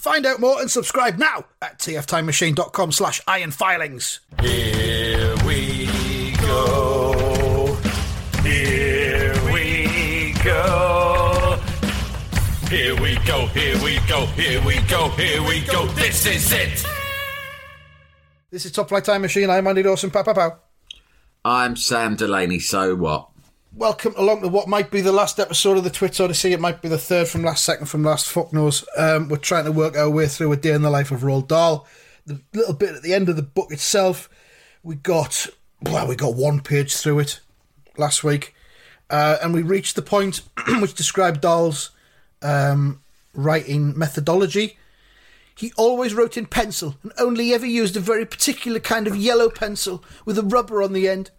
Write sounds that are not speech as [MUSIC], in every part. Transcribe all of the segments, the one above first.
Find out more and subscribe now at tftimemachine.com slash ironfilings. Here we go. Here we go. Here we go, here we go, here we go, here we go. This is it. This is Top Flight Time Machine. I'm Andy Dawson. Pow, pow, pow. I'm Sam Delaney, so what? Welcome along to what might be the last episode of the Twits Odyssey. It might be the third from last, second from last. Fuck knows. Um, we're trying to work our way through a day in the life of Roald Dahl. The little bit at the end of the book itself, we got well, we got one page through it last week, uh, and we reached the point [CLEARS THROAT] which described Dahl's um, writing methodology. He always wrote in pencil and only ever used a very particular kind of yellow pencil with a rubber on the end.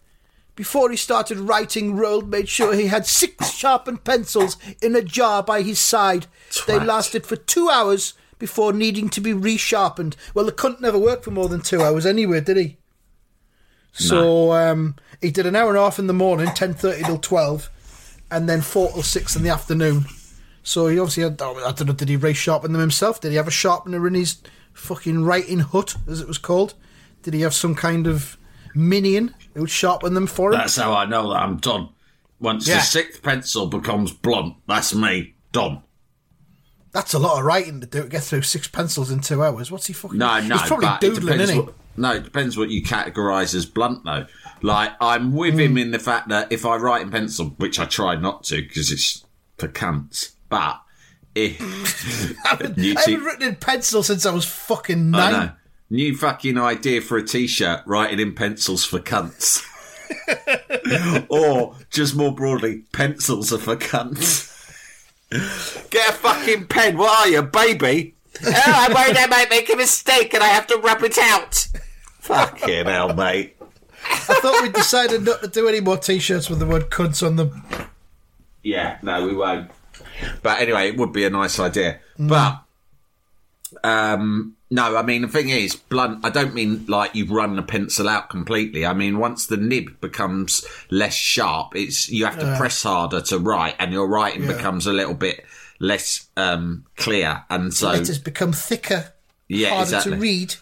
Before he started writing, Roald made sure he had six [LAUGHS] sharpened pencils in a jar by his side. They lasted for two hours before needing to be resharpened. Well, the cunt never worked for more than two hours anyway, did he? So um, he did an hour and a half in the morning, ten thirty till twelve, and then four till six in the afternoon. So he obviously had. oh, I don't know. Did he resharpen them himself? Did he have a sharpener in his fucking writing hut, as it was called? Did he have some kind of minion who would sharpen them for him? That's how I know that I'm done. Once Yeah. the sixth pencil becomes blunt, that's me, done. That's a lot of writing to do to get through six pencils in two hours. What's he fucking? No, no, he's probably doodling, isn't he? what, no, it depends what you categorise as blunt, though. Like, I'm with him hmm. in the fact that if I write in pencil, which I try not to because it's for cunts, but if [LAUGHS] you I haven't written in pencil since I was fucking I nine. New fucking idea for a t-shirt, writing in pencils for cunts. [LAUGHS] or, just more broadly, pencils are for cunts. Get a fucking pen, what are you, baby? oh, I'm worried I might make a mistake and I have to rub it out. Fucking hell, mate. I thought we decided not to do any more t-shirts with the word "cunts" on them. Yeah, no, we won't. But anyway, it would be a nice idea. But um no, I mean the thing is, blunt. I don't mean like you've run the pencil out completely. I mean once the nib becomes less sharp, it's you have to press harder to write, and your writing becomes a little bit less um clear. And so, Letters become thicker, yeah, harder exactly. to read.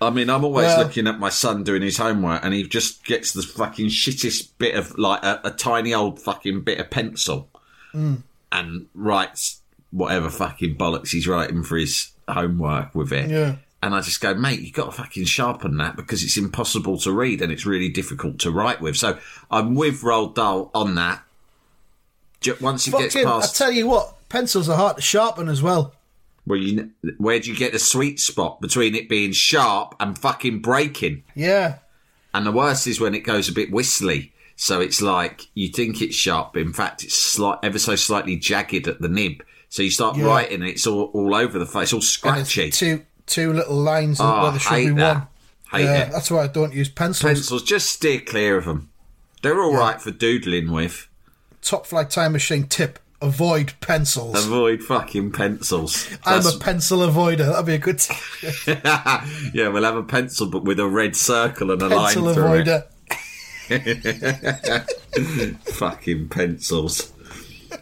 I mean, I'm always Well- looking at my son doing his homework, and he just gets the fucking shittest bit of like a, a tiny old fucking bit of pencil, Mm. and writes whatever fucking bollocks he's writing for his homework with it. Yeah. And I just go, mate, you've got to fucking sharpen that because it's impossible to read and it's really difficult to write with. So I'm with Roald Dahl on that. Once he gets Fucking, I tell you what, pencils are hard to sharpen as well. well, you, where do you get the sweet spot between it being sharp and fucking breaking? Yeah, And the worst is when it goes a bit whistly. So it's like you think it's sharp, in fact it's slight, ever so slightly jagged at the nib. So you start Yeah. writing, and it's all, all over the face, all and it's scratchy. two two little lines Oh, ah, where there should hate be that. one. Hate yeah, it. that's why I don't use pencils. Pencils, just steer clear of them. They're all right for doodling with. Top flight time machine tip: avoid pencils. Avoid fucking pencils. I'm That's- a pencil avoider. That'd be a good t- [LAUGHS] yeah, we'll have a pencil, but with a red circle and a pencil line through it. [LAUGHS] Fucking pencils.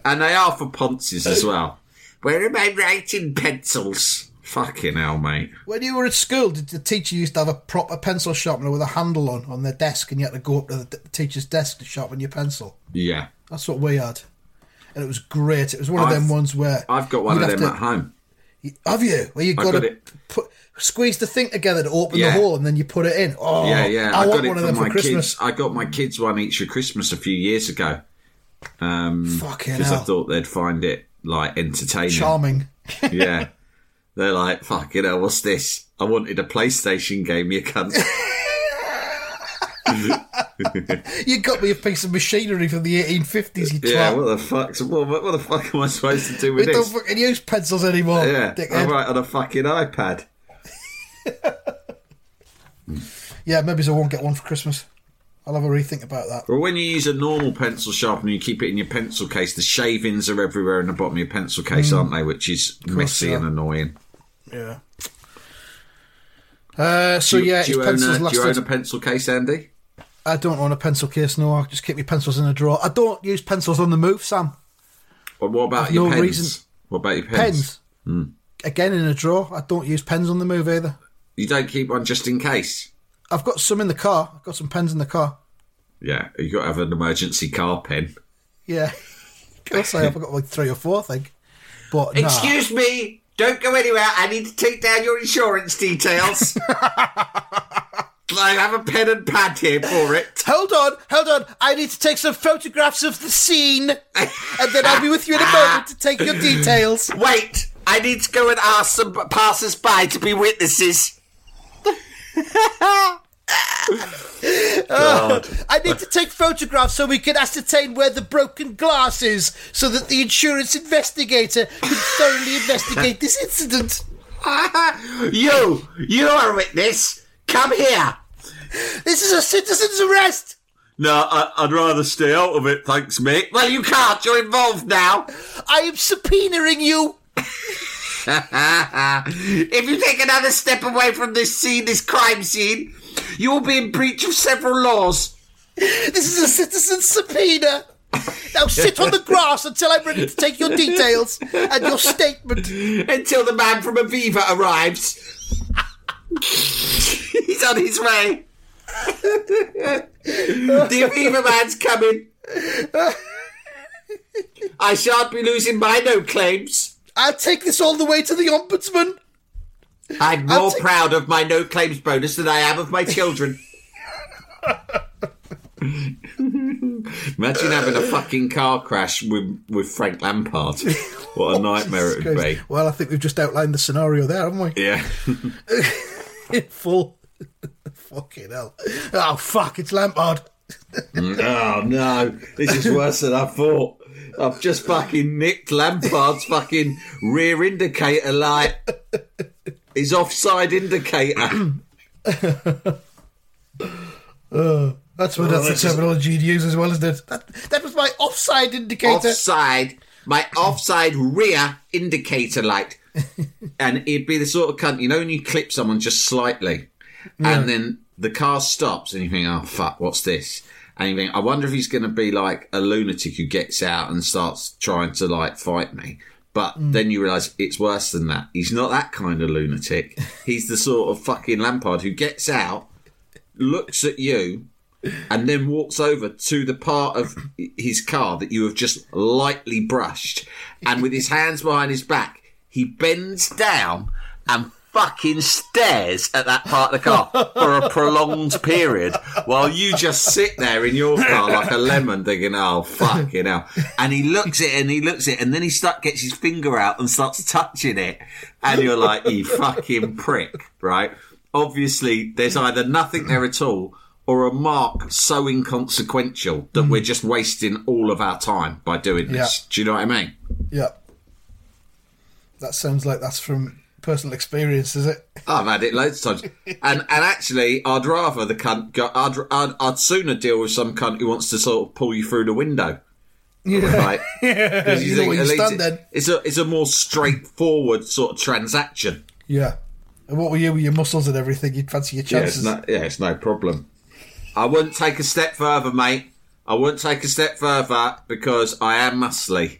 And they are for ponces as well. Where are my writing pencils? Fucking hell, mate. When you were at school, did the teacher used to have a proper pencil sharpener with a handle on on their desk, and you had to go up to the teacher's desk to sharpen your pencil? Yeah. That's what we had, and it was great. It was one of I've- them ones where I've got one of them to- at home. Have you? Where you I got got to it. put squeeze the thing together to open Yeah. the hole, and then you put it in. Oh, yeah, yeah. I, I, got it one of for them my for Christmas. kids. I got my kids one each for Christmas a few years ago. Um, Fucking because I thought they'd find it like entertaining. Charming. [LAUGHS] yeah. They're like, fuck, you know, what's this? I wanted a PlayStation game, you cunt. [LAUGHS] [LAUGHS] You got me a piece of machinery from the 1850s. You yeah, twat. what the fuck? So what, what the fuck am I supposed to do with this? we don't fucking use pencils anymore. Yeah, dickhead. I write on a fucking iPad. Yeah, maybe I won't get one for Christmas. I'll have a rethink about that. Well, when you use a normal pencil sharpener, you keep it in your pencil case. The shavings are everywhere in the bottom of your pencil case, aren't they? Which is messy and annoying. Yeah. Uh, so Do you- yeah, do you, own a, do you own a pencil case, Andy? I don't own a pencil case. No, I just keep my pencils in a drawer. I don't use pencils on the move, Sam. Or what about I've your no pens? reason- What about your pens? Pens. Hmm. Again in a drawer. I don't use pens on the move either. You don't keep one just in case. I've got some in the car. I've got some pens in the car. Yeah, you got to have an emergency car pen. Yeah. [LAUGHS] of course I have. I've got like three or four, I think. But nah. Excuse me, don't go anywhere. I need to take down your insurance details. [LAUGHS] I have a pen and pad here for it. Hold on, hold on. I need to take some photographs of the scene, and then I'll be with you in a moment to take your details. Wait, I need to go and ask some passers by to be witnesses. [LAUGHS] I need to take photographs so we can ascertain where the broken glass is, so that the insurance investigator can thoroughly investigate this incident. [LAUGHS] you, you are a witness. Come here. This is a citizen's arrest. No, I, I'd rather stay out of it, thanks, mate. Well, you can't. You're involved now. I am subpoenaing you. [LAUGHS] [LAUGHS] if you take another step away from this scene, this crime scene, you will be in breach of several laws. This is a citizen's subpoena. Now sit on the grass until I'm ready to take your details and your statement. Until the man from Aviva arrives. He's on his way. the Aviva man's coming. I shan't be losing my no claims. I'll take this all the way to the ombudsman. I'm more take- proud of my no claims bonus than I am of my children. Imagine having a fucking car crash with, with Frank Lampard. What a nightmare it would be. Well, I think we've just outlined the scenario there, haven't we? Yeah. In [LAUGHS] full. Fucking hell. Oh, fuck, it's Lampard. Mm, oh no, this is worse than I thought. I've just fucking nicked Lampard's fucking rear indicator light. His offside indicator. [LAUGHS] Uh, that's what that's the that's just- terminology you'd use as well, isn't it? That, that was my offside indicator. offside, my offside rear indicator light. [LAUGHS] and it'd be the sort of cunt, you know, when you clip someone just slightly and then the car stops and you think, oh, fuck, what's this? And you think, I wonder if he's going to be like a lunatic who gets out and starts trying to like fight me. But mm. then you realise it's worse than that. He's not that kind of lunatic. [LAUGHS] He's the sort of fucking Lampard who gets out, looks at you, and then walks over to the part of his car that you have just lightly brushed. And with his hands behind his back, he bends down and fucking stares at that part of the car for a prolonged period while you just sit there in your car like a lemon thinking, oh, fucking hell. And he looks at it and he looks at it and then he start, gets his finger out and starts touching it. And you're like, you fucking prick, right? Obviously, there's either nothing there at all or a mark so inconsequential that we're just wasting all of our time by doing this. Yeah. Do you know what I mean? Yeah. That sounds like that's from personal experience, is it? I've had it loads of times, and and actually, I'd rather the cunt. Go, I'd, I'd I'd sooner deal with some cunt who wants to sort of pull you through the window, Yeah. right? [LAUGHS] Because You know where you at least stand it- then. It's a it's a more straightforward sort of transaction. Yeah. And what were you with your muscles and everything? You'd fancy your Yeah, it's chances. no, yeah, it's no problem. I wouldn't take a step further, mate. I wouldn't take a step further because I am muscly.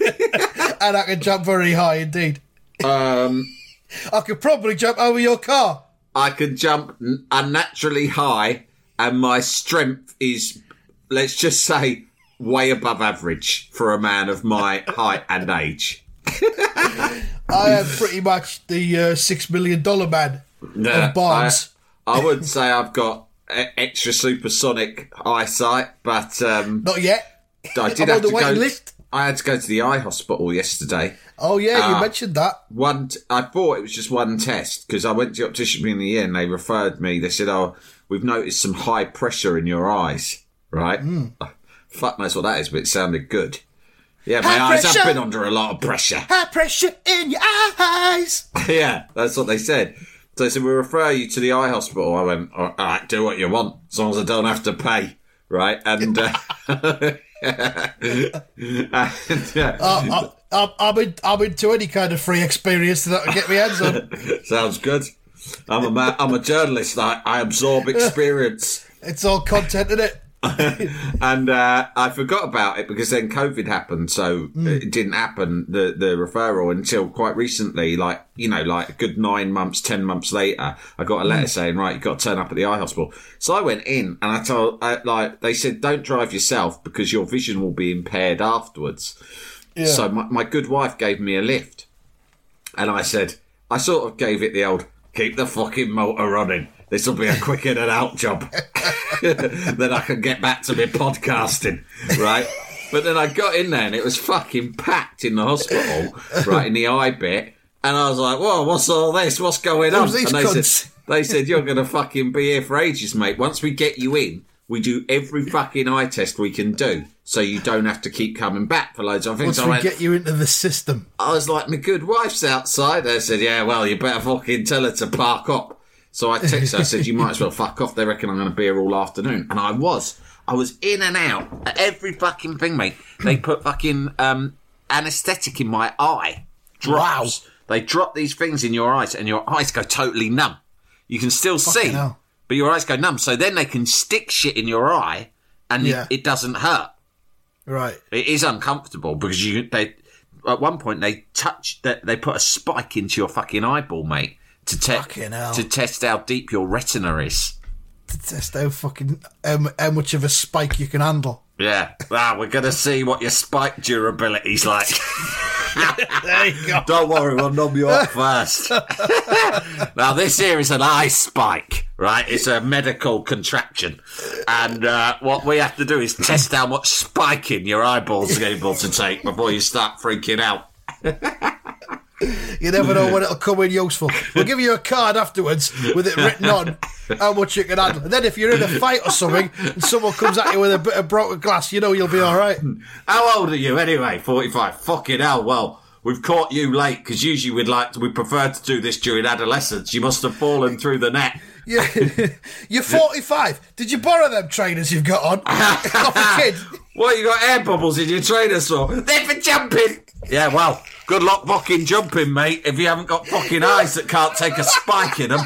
[LAUGHS] and I can jump very high indeed. Um, [LAUGHS] I could probably jump over your car. I can jump unnaturally high, and my strength is, let's just say, way above average for a man of my [LAUGHS] height and age. I am pretty much the uh, six million dollar man of Barnes. I, I would say I've got extra supersonic eyesight, but um, Not yet. I [LAUGHS] did I'm have on the to go. list. I had to go to the eye hospital yesterday. Oh yeah, you Ah. mentioned that. One, t- I thought it was just one test because I went to the optician in the end. They referred me. They said, "Oh, we've noticed some high pressure in your eyes." Right? Hmm. Fuck knows what that is, but it sounded good. Yeah, my High eyes have been under a lot of pressure. High pressure in your eyes. [LAUGHS] yeah, that's what they said. So they said, we'll refer you to the eye hospital. I went, all right, do what you want, as long as I don't have to pay. Right? And, [LAUGHS] uh, uh, [LAUGHS] Uh, I, I'm, in, I'm into any kind of free experience that I get my hands on. [LAUGHS] sounds good. I'm a man, I'm a journalist. I, I absorb experience. [LAUGHS] It's all content, isn't it? [LAUGHS] and uh, I forgot about it because then COVID happened, so it didn't happen the the referral until quite recently. Like you know, like a good nine months, ten months later, I got a letter saying, right, you got to turn up at the eye hospital. So I went in and I told, I, like they said, don't drive yourself because your vision will be impaired afterwards. So my, my good wife gave me a lift, and I said, I sort of gave it the old keep the fucking motor running. This will be a quick in and out job. [LAUGHS] [LAUGHS] then I can get back to my podcasting, right? But then I got in there and it was fucking packed in the hospital, right in the eye bit, and I was like, "Whoa, what's all this? What's going on?" And they said, "They said you're going to fucking be here for ages, mate. Once we get you in, we do every fucking eye test we can do, so you don't have to keep coming back for loads of things." Once I we went, get you into the system. I was like, my good wife's outside. They said, yeah, well, you better fucking tell her to park up. So I texted her, I said, you might as well [LAUGHS] fuck off. They reckon I'm going to be here all afternoon. And I was. I was in and out at every fucking thing, mate. They put fucking um, anaesthetic in my eye. Drops. They drop these things in your eyes and your eyes go totally numb. You can still see, hell. but your eyes go numb. So then they can stick shit in your eye and Yeah. it, it doesn't hurt. Right. It is uncomfortable because you they at one point they touch that they put a spike into your fucking eyeball, mate, to Fucking te- hell. to test how deep your retina is. To test how fucking how, how much of a spike you can handle. Yeah, wow, we're gonna see what your spike durability's like. [LAUGHS] There you go. Don't worry, we'll numb you up first. [LAUGHS] now, this here is an eye spike, right? It's a medical contraction. And uh, what we have to do is test how much spiking your eyeballs are able to take before you start freaking out. [LAUGHS] You never know when it'll come in useful. We'll give you a card afterwards with it written on how much you can handle. And then if you're in a fight or something and someone comes at you with a bit of broken glass, you know you'll be all right. How old are you anyway? 45. Fucking hell. Well, we've caught you late because usually we'd like to, we prefer to do this during adolescence. You must have fallen through the net. Yeah. [LAUGHS] You're 45. Did you borrow them trainers you've got on? [LAUGHS] Off a kid. What, you got air bubbles in your trainers for? They're for jumping. Yeah, well, good luck fucking jumping, mate, if you haven't got fucking eyes that can't take a spike in them.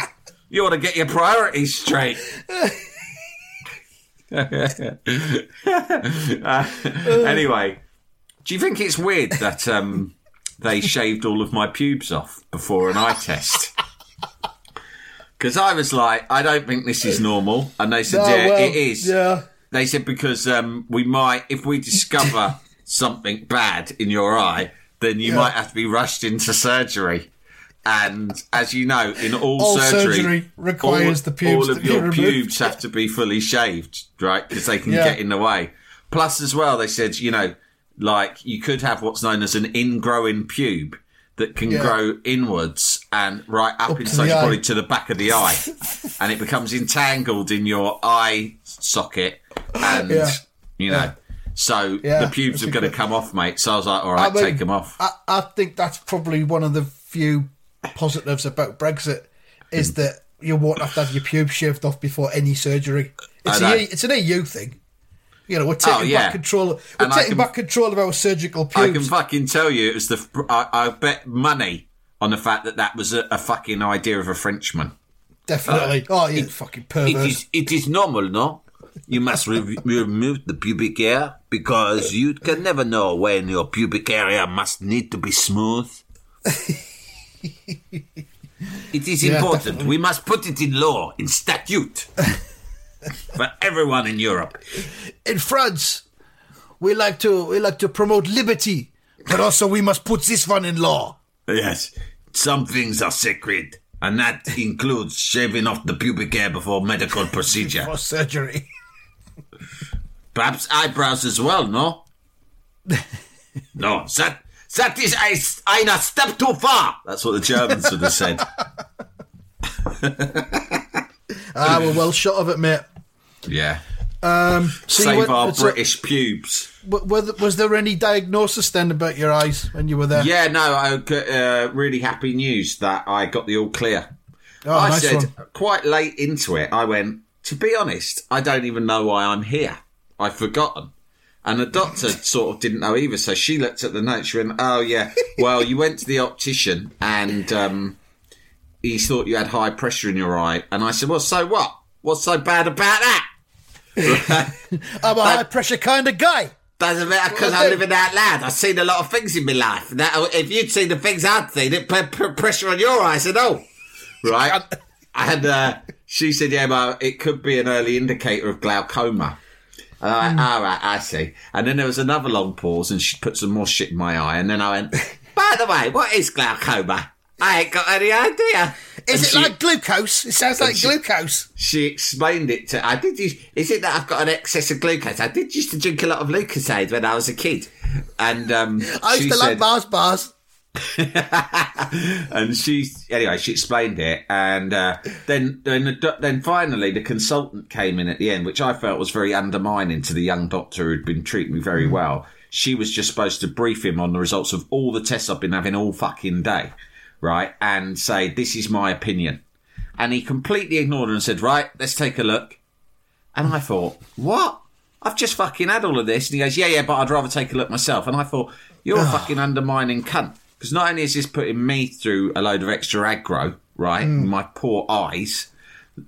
You want to get your priorities straight. Uh, [LAUGHS] anyway, do you think it's weird that um, they shaved all of my pubes off before an eye test? Because I was like, I don't think this is normal. And they said, Oh, yeah, well, it is. Yeah. They said because um, we might, if we discover something bad in your eye, then you Yeah. might have to be rushed into surgery. And as you know, in all, All surgery, surgery requires all, the pubes all of your pubes have to be fully shaved, right? Because they can Yeah. get in the way. Plus, as well, they said, you know, like you could have what's known as an ingrowing pube that can Yeah. grow inwards and right up, Up inside your body to the back of the eye, [LAUGHS] and it becomes entangled in your eye socket, and Yeah. you know, so Yeah, the pubes are going to come off, mate. So I was like, all right, I mean, take them off. I, I think that's probably one of the few positives about Brexit is Hmm. that you won't have to have your pubes shaved off before any surgery. It's, a, it's an EU thing. You know, we're taking Oh, yeah. back control. We're And taking can- back control of our surgical pubes. I can fucking tell you, it was the. I, I bet money on the fact that that was a, a fucking idea of a Frenchman. Definitely. oh, you fucking pervert. it is normal, no? You must re- remove the pubic hair because you can never know when your pubic area must need to be smooth. [LAUGHS] it is Yeah, important. definitely. We must put it in law, in statute, [LAUGHS] for everyone in Europe. In France, we like to we like to promote liberty, but also we must put this one in law. Yes, some things are sacred, and that includes shaving off the pubic hair before medical procedure. [LAUGHS] For surgery. Perhaps eyebrows as well, no? [LAUGHS] no, that that is a, ein step too far. That's what the Germans would have said. [LAUGHS] Ah, we're well shot of it, mate. Yeah. Um, so Save went- our so- British pubes. w- were was there any diagnosis then about your eyes when you were there? Yeah, no, I got uh, really happy news that I got the all clear. Oh, I nice said one. quite late into it, I went, to be honest, I don't even know why I'm here. I've forgotten. And the doctor [LAUGHS] sort of didn't know either. So she looked at the note. She went, oh, yeah, well, you went to the optician and um, he thought you had high pressure in your eye. And I said, well, so what? What's so bad about that? [LAUGHS] I'm a high pressure kind of guy. Doesn't matter because I'm living out loud. I've seen a lot of things in my life. Now, if you'd seen the things I'd seen, it put pressure on your eyes and all. Right? [LAUGHS] and uh, she said, yeah, well, it could be an early indicator of glaucoma. And I went, all right, I see. And then there was another long pause and she put some more shit in my eye. And then I went, by the way, what is glaucoma? I ain't got any idea. Is And it she- like glucose? It sounds like she- glucose. she explained it to I did use, is it that I've got an excess of glucose? I did used to drink a lot of Lucozade when I was a kid. And um I used to like said, bars bars. [LAUGHS] and she anyway she explained it and uh, then then the, then finally the consultant came in at the end which I felt was very undermining to the young doctor who'd been treating me very well. She was just supposed to brief him on the results of all the tests I've been having all fucking day, right? And say this is my opinion. And he completely ignored her and said, "Right, let's take a look." And I thought, "What? I've just fucking had all of this." And he goes, "Yeah, yeah, but I'd rather take a look myself." And I thought, "You're a fucking undermining cunt." Because not only is this putting me through a load of extra aggro, right? My poor eyes.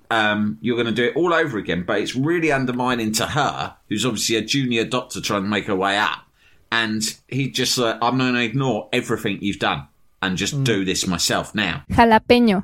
Um, you're going to do it all over again, but it's really undermining to her, who's obviously a junior doctor trying to make her way up. And he just, uh, I'm going to ignore everything you've done and just do this myself now. Jalapeño.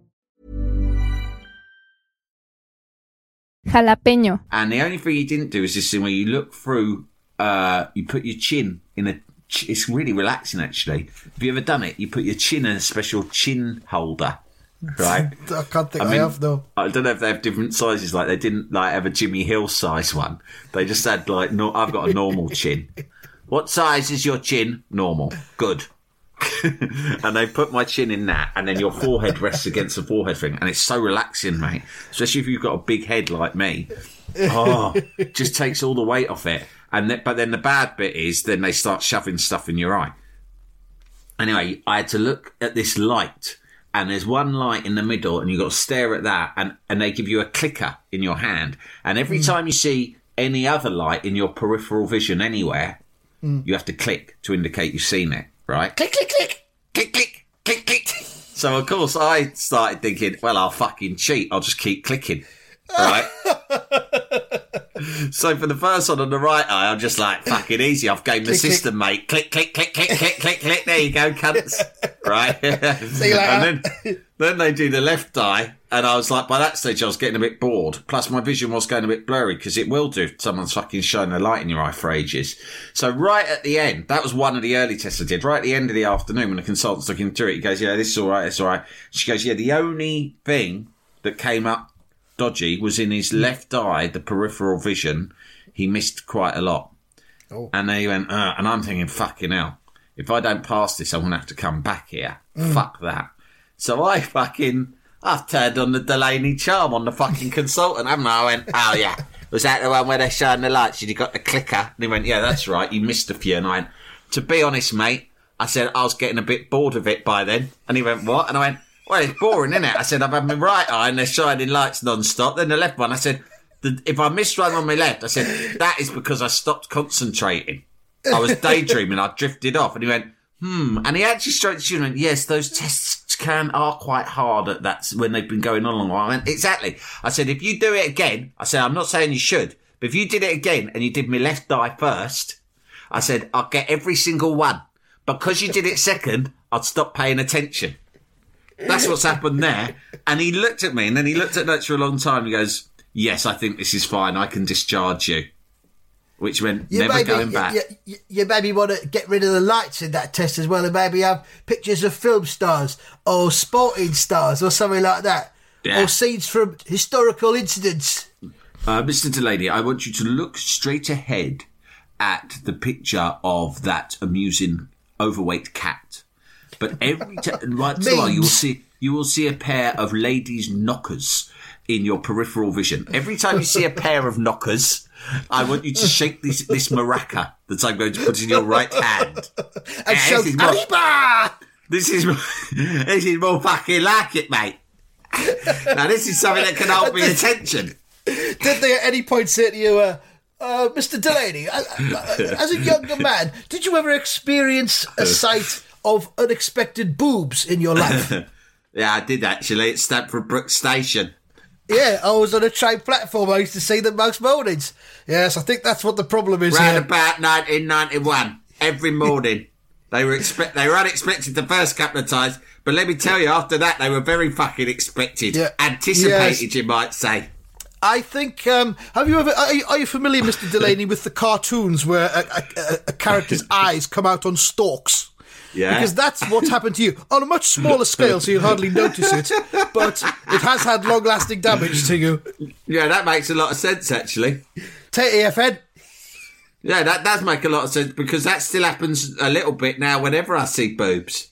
Jalapeño. And the only thing he didn't do is this thing where you look through, uh, you put your chin in a. It's really relaxing, actually. Have you ever done it? You put your chin in a special chin holder, right? [LAUGHS] I can't think I, I mean- have though. I don't know if they have different sizes. Like they didn't like have a Jimmy Hill size one. They just had like no. I've got a normal chin. [LAUGHS] What size is your chin? Normal. Good. [LAUGHS] and they put my chin in that, and then your forehead rests against the forehead thing, and it's so relaxing, mate. Especially if you've got a big head like me. Oh, it [LAUGHS] just takes all the weight off it. And but then the bad bit is then they start shoving stuff in your eye. Anyway, I had to look at this light, and there's one light in the middle, and you've got to stare at that, and, and they give you a clicker in your hand. And every hmm. time you see any other light in your peripheral vision anywhere, hmm. you have to click to indicate you've seen it, right? Click, click, click, click, click, click, click. So, of course, I started thinking, well, I'll fucking cheat. I'll just keep clicking, right? [LAUGHS] So for the first one on the right eye, I'm just like, fucking easy. I've gained the Click, click. system, mate. Click, click, click, click, click, click, click. There you go, [LAUGHS] cunts. Right? See you later. And then, [LAUGHS] then they do the left eye, and I was like, by that stage, I was getting a bit bored. Plus, my vision was going a bit blurry because it will do if someone's fucking shining a light in your eye for ages. So right at the end, that was one of the early tests I did. Right at the end of the afternoon, when the consultant's looking through it, he goes, "Yeah, this is all right. It's all right." She goes, "Yeah, the only thing that came up dodgy was in his left eye, the peripheral vision. He missed quite a lot." Oh. And they went, uh, and I'm thinking, fucking hell. If I don't pass this, I'm going to have to come back here. Fuck that. So I fucking, I've turned on the Delaney charm on the fucking [LAUGHS] consultant, haven't I? I went, oh yeah. Was that the one where they shine the lights? You got the clicker? And he went, yeah, that's right. You missed a few. And I went, to be honest, mate, I said, I was getting a bit bored of it by then. And he went, what? And I went, well, it's boring, isn't it? I said, I've had my right eye and they're shining lights non-stop. Then the left one, I said, the, if I missed one on my left, I said, that is because I stopped concentrating. I was daydreaming. I drifted off. And he went, hmm. And he actually straight to you and went, yes, those tests can, are quite hard at that when they've been going on a long while. Went, exactly. I said, if you do it again, I said, I'm not saying you should, but if you did it again and you did my left eye first, I said, I'll get every single one. Because you did it second, I'd stop paying attention. That's what's happened there. And he looked at me and then he looked at Notes for a long time. He goes, Yes, I think this is fine. I can discharge you. Which meant You never maybe, going back. You, you, you maybe want to get rid of the lights in that test as well, and maybe have pictures of film stars or sporting stars or something like that, Yeah. or scenes from historical incidents. Uh, Mr. Delaney, I want you to look straight ahead at the picture of that amusing overweight cat. But every time, right to you will see you will see a pair of ladies' knockers in your peripheral vision. Every time you see a pair of knockers, I want you to shake this this maraca that I'm going to put in your right hand. And shout, this is more-! This is [LAUGHS] this is more fucking like it, mate. now this is something that can hold me attention. Did they at any point say to you, uh, uh, Mr. Delaney, uh, uh, as a younger man, did you ever experience a sight of unexpected boobs in your life? [LAUGHS] Yeah, I did actually at Stamford Brook Station. Yeah, I was on a train platform. I used to see them most mornings. Yes, I think that's what the problem is Round here. about 1991, every morning. They were expect they were unexpected the first couple of times, but let me tell you, after that they were very fucking expected, Yeah. anticipated, Yes. you might say. I think. Um, have you ever? Are you, are you familiar, Mr. Delaney, with the cartoons where a, a, a, a character's [LAUGHS] eyes come out on stalks? Yeah, Because that's what's happened to you on a much smaller scale, so you'll hardly notice it. But it has had long-lasting damage to you. yeah, that makes a lot of sense actually. Take it, Fed. Yeah, that does make a lot of sense because that still happens a little bit now whenever I see boobs.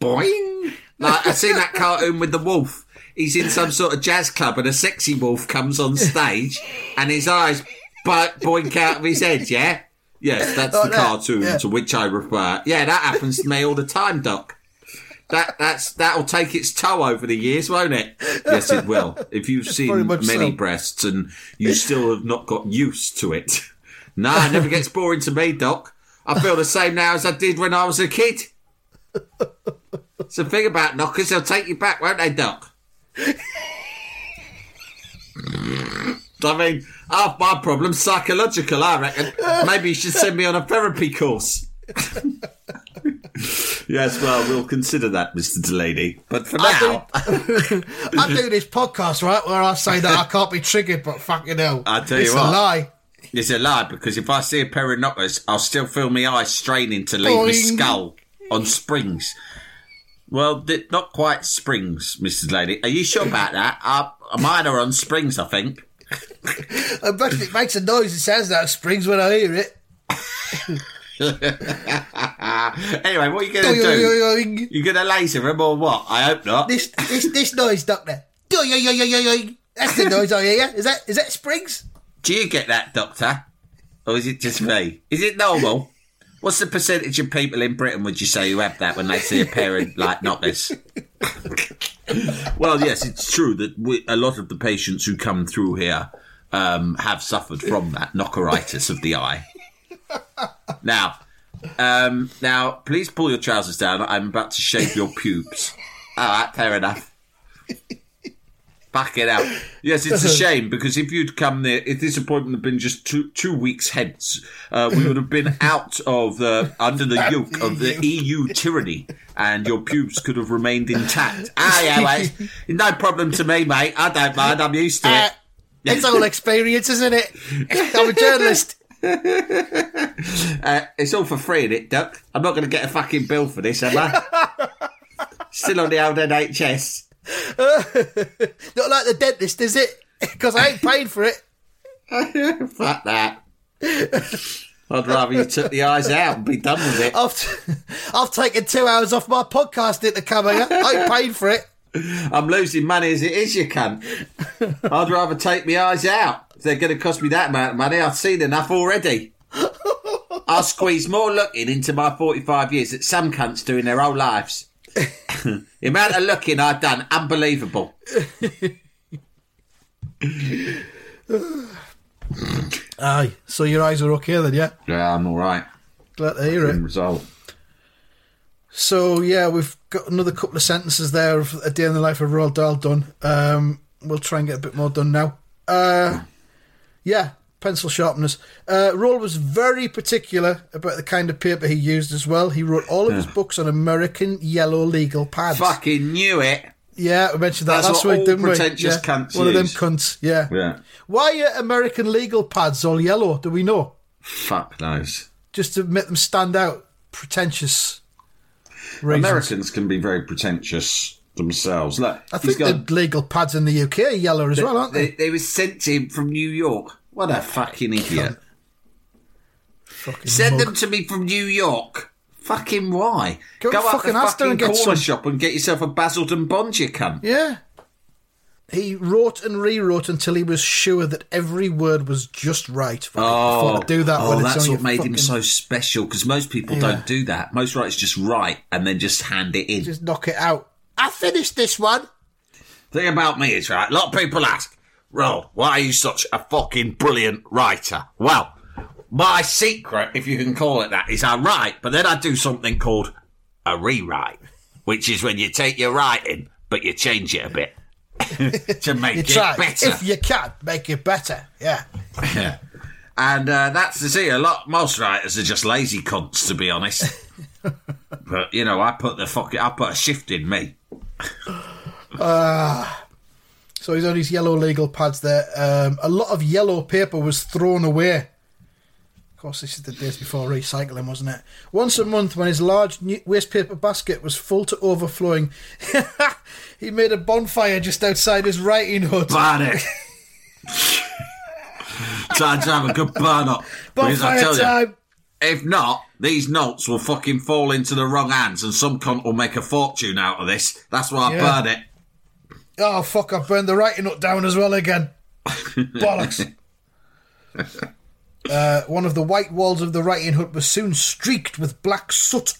Boing! Like I seen that cartoon with the wolf. He's in some sort of jazz club and a sexy wolf comes on stage and his eyes bo- boink out of his head, yeah? Yes, [LAUGHS] that's Oh, the that, cartoon yeah. to which I refer. Yeah, that happens to me all the time, Doc. That that's that'll take its toll over the years, won't it? Yes, it will. [LAUGHS] If you've Very seen many so. breasts and you still have not got used to it. No, it never gets boring to me, Doc. I feel the same now as I did when I was a kid. It's the thing about knockers, they'll take you back, won't they, Doc? [LAUGHS] I mean, half my problem's psychological, I reckon. Maybe you should send me on a therapy course. [LAUGHS] yes, well, we'll consider that, Mr. Delaney. But for now, [LAUGHS] I do this podcast, right, where I say that I can't be triggered, but fucking hell. I tell you it's what. a lie. it's a lie because if I see a pair of knockers, I'll still feel my eyes straining to leave my skull on springs. Well, th- not quite springs, Mr. Delaney. Are you sure about that? Uh, mine are on springs, I think. I bet it makes a noise. It sounds like springs when I hear it. [LAUGHS] anyway, what are you going to do? Doing You going to laser them or what? I hope not. This this this noise, Doctor. That's the noise I hear. Is that is that springs? Do you get that, Doctor? Or is it just me? Is it normal? What's the percentage of people in Britain would you say who have that when they see a pair of like knockers? well, yes, it's true that we, a lot of the patients who come through here um, have suffered from that knockeritis of the eye. Now, um, now, please pull your trousers down. I'm about to shave your pubes. All right, fair enough. Fucking out. [LAUGHS] Yes, it's a shame because if you'd come there, if this appointment had been just two two weeks hence, uh, we would have been [LAUGHS] out of the under the yoke of the EU tyranny, and your pubes could have remained intact. Ah, yeah, it's no problem to me, mate. I don't mind. I'm used to Uh, it. it's all experience, isn't it? [LAUGHS] I'm a journalist. Uh, it's all for free, is it, Duck? I'm not going to get a fucking bill for this, am I? Still on the old NHS. [LAUGHS] Not like the dentist, is it? [LAUGHS] Because I ain't paying for it. [LAUGHS] Fuck that. I'd rather you took the eyes out and be done with it. I've, t- I've taken two hours off my podcasting to come here. I ain't paid for it. I'm losing money as it is, you cunt. I'd rather take my eyes out. If they're going to cost me that amount of money, I've seen enough already. I'll squeeze more looking into my 45 years that some cunts do in their whole lives. The amount of looking I've done, unbelievable. Aye. So your eyes are okay then, yeah? Yeah, I'm all right. Glad to hear it. result. So yeah, we've got another couple of sentences there of a day in the life of Roald Dahl done. Um, we'll try and get a bit more done now. Uh, yeah, pencil sharpeners. Uh, Roald was very particular about the kind of paper he used as well. He wrote all of his books on American yellow legal pads. Fucking knew it. Yeah, we mentioned that That's last what week, all didn't we? pretentious yeah. cunts One of them use. cunts. Yeah. Yeah. Why are American legal pads all yellow? Do we know? Fuck knows. Just to make them stand out. Pretentious. Reasons. Americans can be very pretentious themselves. Look, I he's think got- the legal pads in the UK are yellow as well, aren't they? They, they were sent to him from New York. What a fucking idiot. Fucking Send mug. them to me from New York. Fucking why? Go Go fucking the Asda fucking and get corner some. shop and get yourself a Basildon Bond, you cunt. Yeah. He wrote and rewrote until he was sure that every word was just right. Fucking before to oh, do that oh that's what made him so special because most people Yeah. don't do that. Most writers just write and then just hand it in. Just knock it out. I finished this one. thing about me is, right, a lot of people ask, Ro, why are you such a fucking brilliant writer? Well, my secret, if you can call it that, is I write, but then I do something called a rewrite, which is when you take your writing, but you change it a bit [LAUGHS] to make You it try. better. If you can, make it better. Yeah. Yeah. [LAUGHS] And uh, that's the thing. A lot, most writers are just lazy cunts, to be honest. [LAUGHS] but you know, I put the fucking, I put a shift in me. So he's on his yellow legal pads there. Um, a lot of yellow paper was thrown away. Of course, this is the days before recycling, wasn't it? Once a month, when his large waste paper basket was full to overflowing, [LAUGHS] he made a bonfire just outside his writing hut. Burn it. Time to have a good burn up. Because I tell you, time. if not, these notes will fucking fall into the wrong hands and some cunt will make a fortune out of this. That's why I Yeah. burn it. Oh fuck! I've burned the writing hut down as well again. [LAUGHS] Bollocks. uh, one of the white walls of the writing hut was soon streaked with black soot.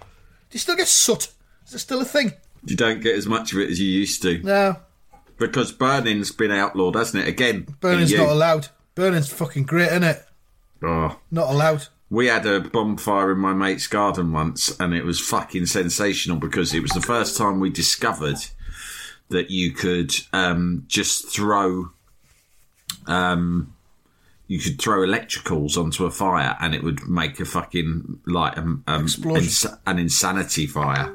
Do you still get soot? Is it still a thing? You don't get as much of it as you used to. No, Because burning's been outlawed, hasn't it? Again. burning's EU. not allowed. Burning's fucking great, isn't it? Oh. Not allowed. We had a bonfire in my mate's garden once, and it was fucking sensational because it was the first time we discovered that you could um, just throw, um, you could throw electricals onto a fire, and it would make a fucking like um, um, ins- an insanity fire.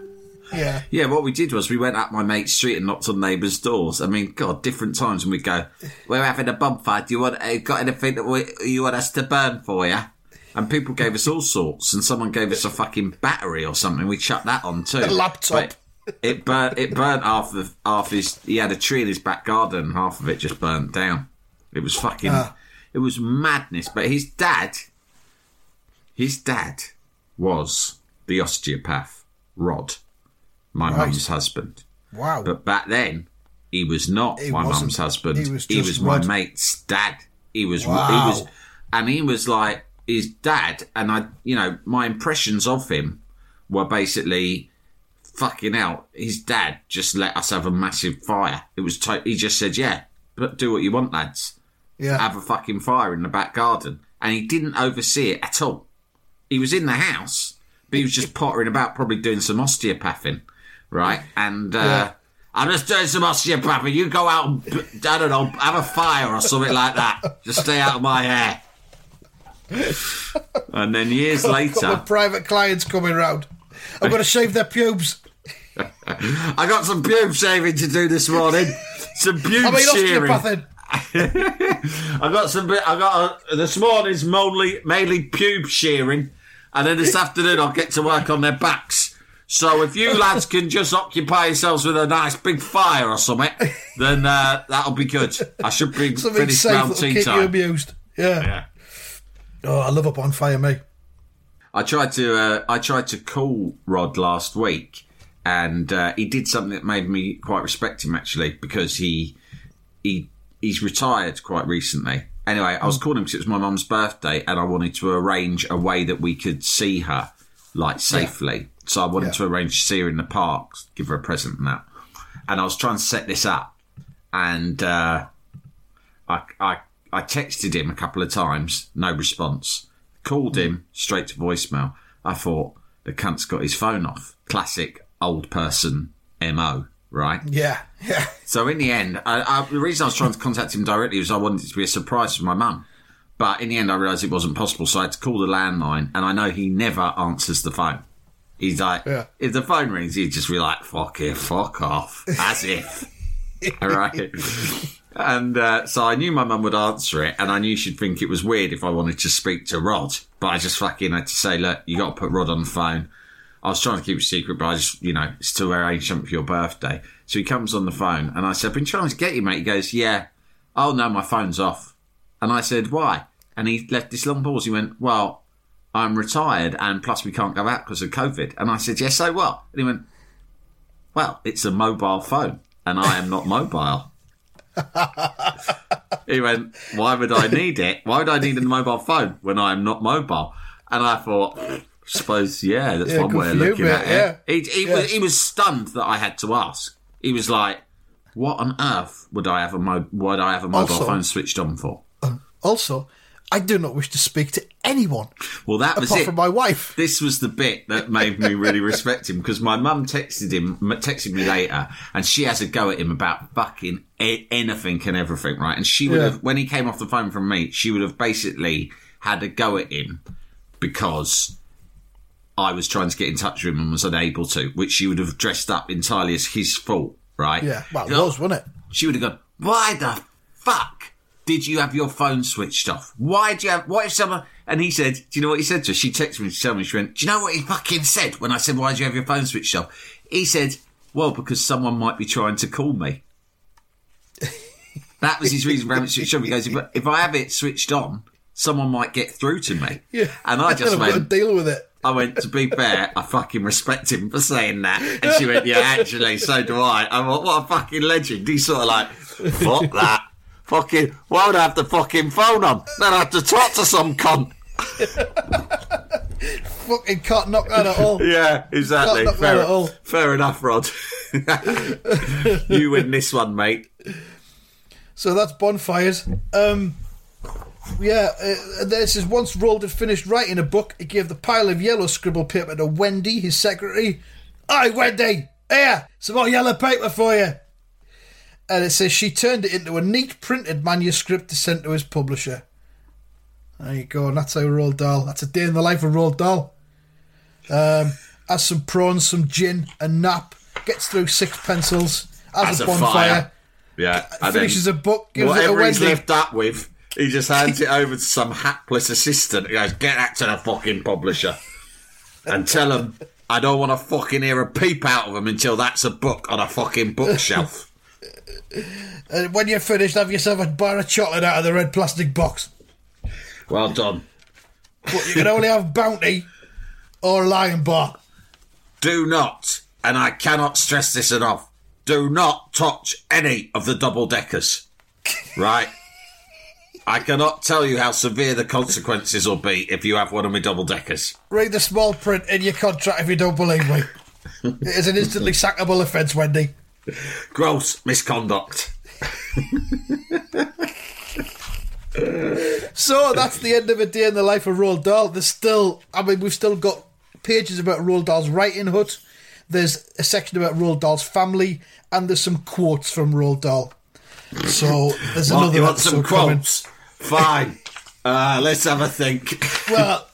Yeah. Yeah, what we did was we went up my mate's street and knocked on neighbours' doors. I mean, God, different times when we go, we're having a bonfire. Do you want, uh, got anything that we, you want us to burn for you? And people gave us all sorts, and someone gave us a fucking battery or something. We chucked that on too. A laptop. But It burnt. It burnt half of half his. He had a tree in his back garden. Half of it just burnt down. It was fucking. Ah. It was madness. But his dad, his dad, was the osteopath Rod, my Right. mum's husband. Wow. But back then, he was not He my mum's husband. He was just my Rod. mate's dad. He was. Wow. He was, and he was like his dad. And I, you know, my impressions of him were basically fucking out. His dad just let us have a massive fire. It was. To- he just said, "Yeah, but do what you want, lads. yeah. Have a fucking fire in the back garden." And he didn't oversee it at all. He was in the house, but he was just pottering about, probably doing some osteopathing, right? And uh, I'm just doing some osteopathy. You go out and, I don't know, have a fire or something like that. Just stay out of my hair. And then years [LAUGHS] Got later, private clients coming round. I'm going to shave their pubes. I got some pube shaving to do this morning. Some pube [LAUGHS] I mean, shearing. [LAUGHS] I got some. I got a, this morning's mainly mainly pube shearing, and then this afternoon I'll get to work on their backs. So if you lads can just occupy yourselves with a nice big fire or something, then uh, that'll be good. I should be Something finished safe round that'll tea keep you time. amused. Yeah. Yeah. Oh, I love a bonfire, mate. I tried to uh, I tried to call Rod last week, and uh, he did something that made me quite respect him actually because he he he's retired quite recently. Anyway, I was calling him because it was my mum's birthday, and I wanted to arrange a way that we could see her like safely. So I wanted Yeah. to arrange to see her in the park, give her a present and that. And I was trying to set this up, and uh, I, I I texted him a couple of times, no response. Called him straight to voicemail. I thought the cunt's got his phone off. Classic old person mo, right? Yeah. [LAUGHS] Yeah. So in the end, I, I, the reason I was trying to contact him directly was I wanted it to be a surprise for my mum. But in the end, I realised it wasn't possible, so I had to call the landline, and I know he never answers the phone. He's like, Yeah. if the phone rings, he'd just be like, fuck it, fuck off. As if. [LAUGHS] All right. And uh, so I knew my mum would answer it, and I knew she'd think it was weird if I wanted to speak to Rod. But I just fucking had to say, look, you got to put Rod on the phone. I was trying to keep it secret, but I just, you know, it's to arrange something for your birthday. So he comes on the phone, and I said, I've been trying to get you, mate. He goes, yeah. Oh, no, my phone's off. And I said, why? And he left this long pause. He went, well, I'm retired, and plus we can't go out because of COVID. And I said, yes, so what? And he went, well, it's a mobile phone, and I am not mobile. He went, Why would I need it? Why would I need a mobile phone when I am not mobile? And I thought, suppose, yeah, that's Yeah, one way of you, looking at yeah. it. He, he, Yeah. was, he was stunned that I had to ask. He was like, What on earth would I have a mo- would I have a mobile Also- phone switched on for? Um, also, I do not wish to speak to anyone Well, that was apart it. from my wife. this was the bit that made me really [LAUGHS] respect him because my mum texted him, texted me later, and she has a go at him about fucking anything and everything, right? And she would Yeah. have, when he came off the phone from me, she would have basically had a go at him because I was trying to get in touch with him and was unable to, which she would have dressed up entirely as his fault, right? Yeah. Well, it was, wasn't it? she would have gone, why the fuck did you have your phone switched off? Why do you have, what if someone, and he said, do you know what he said to her? She texted me to tell me, she went, do you know what he fucking said when I said, why do you have your phone switched off? He said, well, because someone might be trying to call me. that was his reason for having it switched off. He goes, if, if I have it switched on, someone might get through to me. [LAUGHS] Yeah. And I just went, deal with it. I went, to be fair, I fucking respect him for saying that. And she went, yeah, actually, so do I. I went, what a fucking legend. He's sort of like, fuck that. Fucking, why would I have the fucking phone on? Then I have to talk to some cunt. Fucking can't knock that at all. Yeah, exactly. Not Fair, all. fair enough, Rod. [LAUGHS] you win this one, mate. So that's bonfires. Um, yeah, uh, this is once Roald had finished writing a book, he gave the pile of yellow scribble paper to Wendy, his secretary. Hi, Wendy! Here, some more yellow paper for you. And it says she turned it into a neat printed manuscript to send to his publisher. There you go, and that's how Roald Dahl. That's a day in the life of Roald Dahl. Um, has some prawns, some gin, a nap, gets through six pencils, has, Has a bonfire. fire. Yeah. finishes a book, gives Whatever he's left up with, he just hands [LAUGHS] it over to some hapless assistant. He goes, get that to the fucking publisher. And tell him I don't want to fucking hear a peep out of him until that's a book on a fucking bookshelf. [LAUGHS] And when you're finished, have yourself a bar of chocolate out of the red plastic box. well done. But you can only have Bounty or Lion Bar. Do not, and I cannot stress this enough, do not touch any of the double deckers. Right? I cannot tell you how severe the consequences will be if you have one of my double deckers. Read the small print in your contract if you don't believe me. [LAUGHS] it is an instantly sackable offence, Wendy. [LAUGHS] Gross misconduct. So that's the end of a day in the life of Roald Dahl. There's still, I mean, we've still got pages about Roald Dahl's writing hut. there's a section about Roald Dahl's family, and there's some quotes from Roald Dahl. So there's What, another you want some episode coming. quotes? Fine. [LAUGHS] Uh, let's have a think. Well,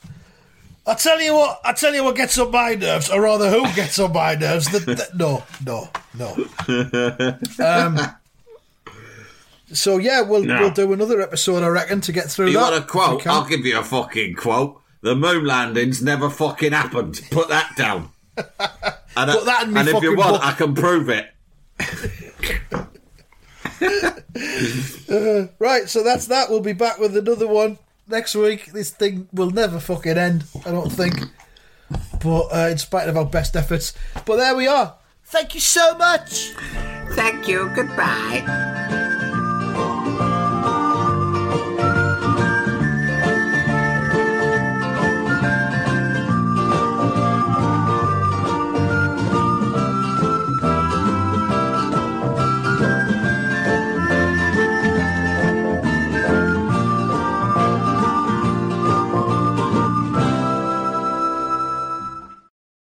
I tell you what, I tell you what gets on my nerves, or rather, who gets on my nerves? The, the, no, no, no. Um, so yeah, we'll No. we'll do another episode, I reckon, to get through You that. want a quote? I'll give you a fucking quote. The moon landings never fucking happened. Put that down. [LAUGHS] And, Put that in and if you want, book. I can prove it. [LAUGHS] Right, so that's that. We'll be back with another one next week. This thing will never fucking end, I don't think. But uh, in spite of our best efforts. But there we are. Thank you so much. Thank you. Goodbye.